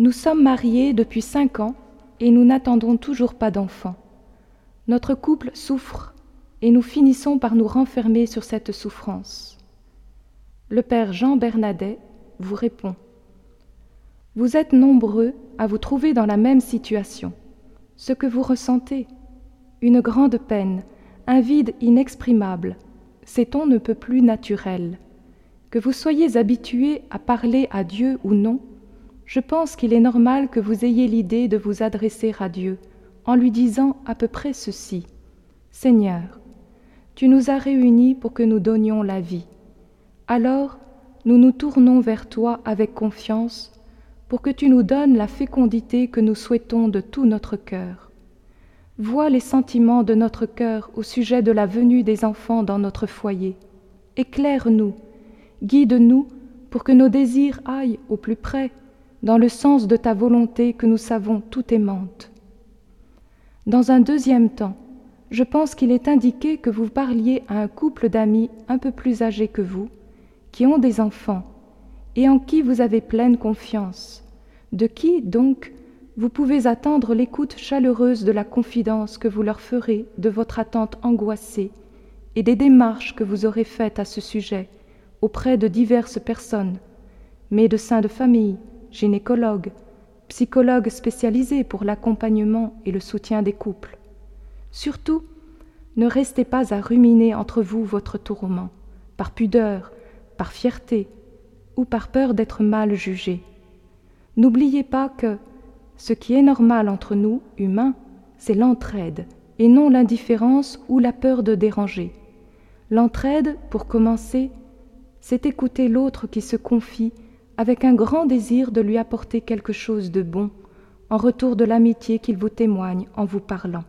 Nous sommes mariés depuis cinq ans et nous n'attendons toujours pas d'enfants. Notre couple souffre et nous finissons par nous renfermer sur cette souffrance. Le père Jean Bernadet vous répond. Vous êtes nombreux à vous trouver dans la même situation. Ce que vous ressentez, une grande peine, un vide inexprimable, ces ton ne peut plus naturel. Que vous soyez habitué à parler à Dieu ou non, je pense qu'il est normal que vous ayez l'idée de vous adresser à Dieu en lui disant à peu près ceci. Seigneur, tu nous as réunis pour que nous donnions la vie. Alors, nous nous tournons vers toi avec confiance pour que tu nous donnes la fécondité que nous souhaitons de tout notre cœur. Vois les sentiments de notre cœur au sujet de la venue des enfants dans notre foyer. Éclaire-nous, guide-nous pour que nos désirs aillent au plus près, dans le sens de ta volonté que nous savons tout aimante. Dans un deuxième temps, je pense qu'il est indiqué que vous parliez à un couple d'amis un peu plus âgés que vous, qui ont des enfants, et en qui vous avez pleine confiance, de qui, donc, vous pouvez attendre l'écoute chaleureuse de la confidence que vous leur ferez de votre attente angoissée et des démarches que vous aurez faites à ce sujet auprès de diverses personnes, médecins de famille, gynécologues, psychologues spécialisés pour l'accompagnement et le soutien des couples. Surtout, ne restez pas à ruminer entre vous votre tourment, par pudeur, par fierté ou par peur d'être mal jugé. N'oubliez pas que, ce qui est normal entre nous, humains, c'est l'entraide, et non l'indifférence ou la peur de déranger. L'entraide, pour commencer, c'est écouter l'autre qui se confie avec un grand désir de lui apporter quelque chose de bon en retour de l'amitié qu'il vous témoigne en vous parlant.